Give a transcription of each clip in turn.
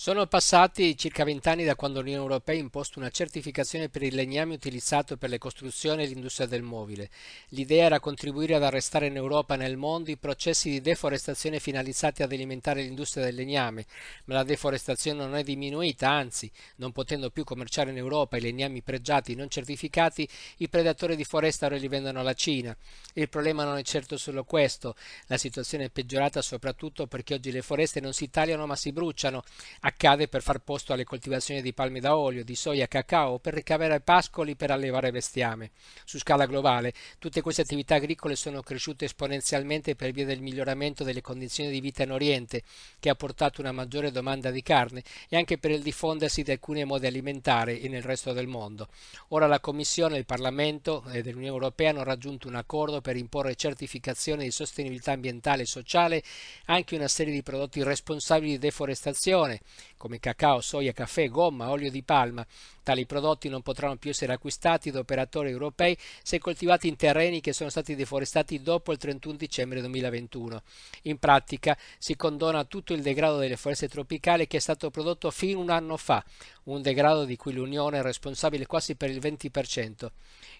Sono passati circa vent'anni da quando l'Unione Europea ha imposto una certificazione per il legname utilizzato per le costruzioni e l'industria del mobile. L'idea era contribuire ad arrestare in Europa e nel mondo i processi di deforestazione finalizzati ad alimentare l'industria del legname, ma la deforestazione non è diminuita, anzi, non potendo più commerciare in Europa i legnami pregiati non certificati, i predatori di foresta ora li vendono alla Cina. Il problema non è certo solo questo, la situazione è peggiorata soprattutto perché oggi le foreste non si tagliano ma si bruciano accade per far posto alle coltivazioni di palme da olio, di soia cacao, per ricavare pascoli per allevare bestiame. Su scala globale, tutte queste attività agricole sono cresciute esponenzialmente per via del miglioramento delle condizioni di vita in Oriente, che ha portato una maggiore domanda di carne, e anche per il diffondersi di alcuni modi alimentari nel resto del mondo. Ora la Commissione, il Parlamento e l'Unione Europea hanno raggiunto un accordo per imporre certificazioni di sostenibilità ambientale e sociale anche una serie di prodotti responsabili di deforestazione, come cacao, soia, caffè, gomma, olio di palma. Tali prodotti non potranno più essere acquistati da operatori europei se coltivati in terreni che sono stati deforestati dopo il 31 dicembre 2021. In pratica si condona tutto il degrado delle foreste tropicali che è stato prodotto fino un anno fa, un degrado di cui l'Unione è responsabile quasi per il 20%.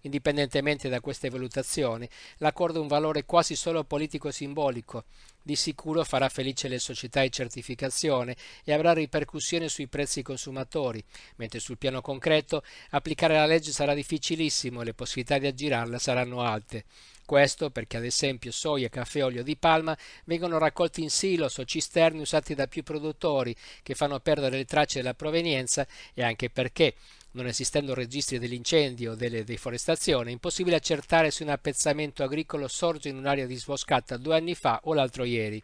Indipendentemente da queste valutazioni, l'accordo ha un valore quasi solo politico-simbolico. Di sicuro farà felice le società di certificazione e avrà ripercussioni sui prezzi consumatori, mentre sul piano concreto applicare la legge sarà difficilissimo e le possibilità di aggirarla saranno alte. Questo perché ad esempio soia, caffè e olio di palma vengono raccolti in silos o cisterni usati da più produttori che fanno perdere le tracce della provenienza e anche perché non esistendo registri dell'incendio o delle deforestazioni, è impossibile accertare se un appezzamento agricolo sorge in un'area disboscata due anni fa o l'altro ieri.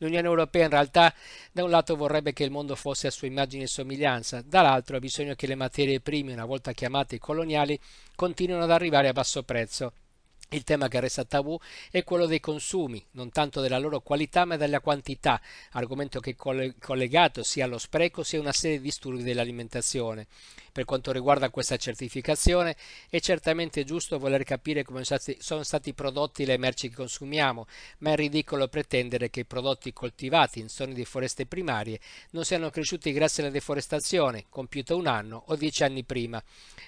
L'Unione Europea in realtà da un lato vorrebbe che il mondo fosse a sua immagine e somiglianza, dall'altro ha bisogno che le materie prime, una volta chiamate coloniali, continuino ad arrivare a basso prezzo. Il tema che resta tabù è quello dei consumi, non tanto della loro qualità ma della quantità, argomento che è collegato sia allo spreco sia a una serie di disturbi dell'alimentazione. Per quanto riguarda questa certificazione, è certamente giusto voler capire come sono stati prodotti le merci che consumiamo, ma è ridicolo pretendere che i prodotti coltivati in zone di foreste primarie non siano cresciuti grazie alla deforestazione, compiuta un anno o dieci anni prima.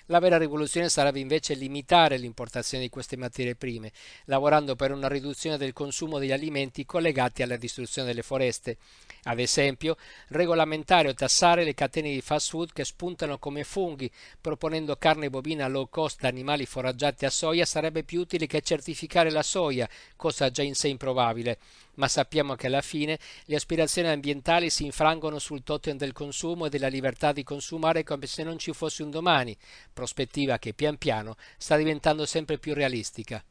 La vera rivoluzione sarebbe invece limitare l'importazione di queste materie prime, lavorando per una riduzione del consumo degli alimenti collegati alla distruzione delle foreste. Ad esempio, regolamentare o tassare le catene di fast food che spuntano come funghi funghi, proponendo carne bovina low cost da animali foraggiati a soia sarebbe più utile che certificare la soia, cosa già in sé improbabile. Ma sappiamo che alla fine le aspirazioni ambientali si infrangono sul totem del consumo e della libertà di consumare come se non ci fosse un domani, prospettiva che pian piano sta diventando sempre più realistica.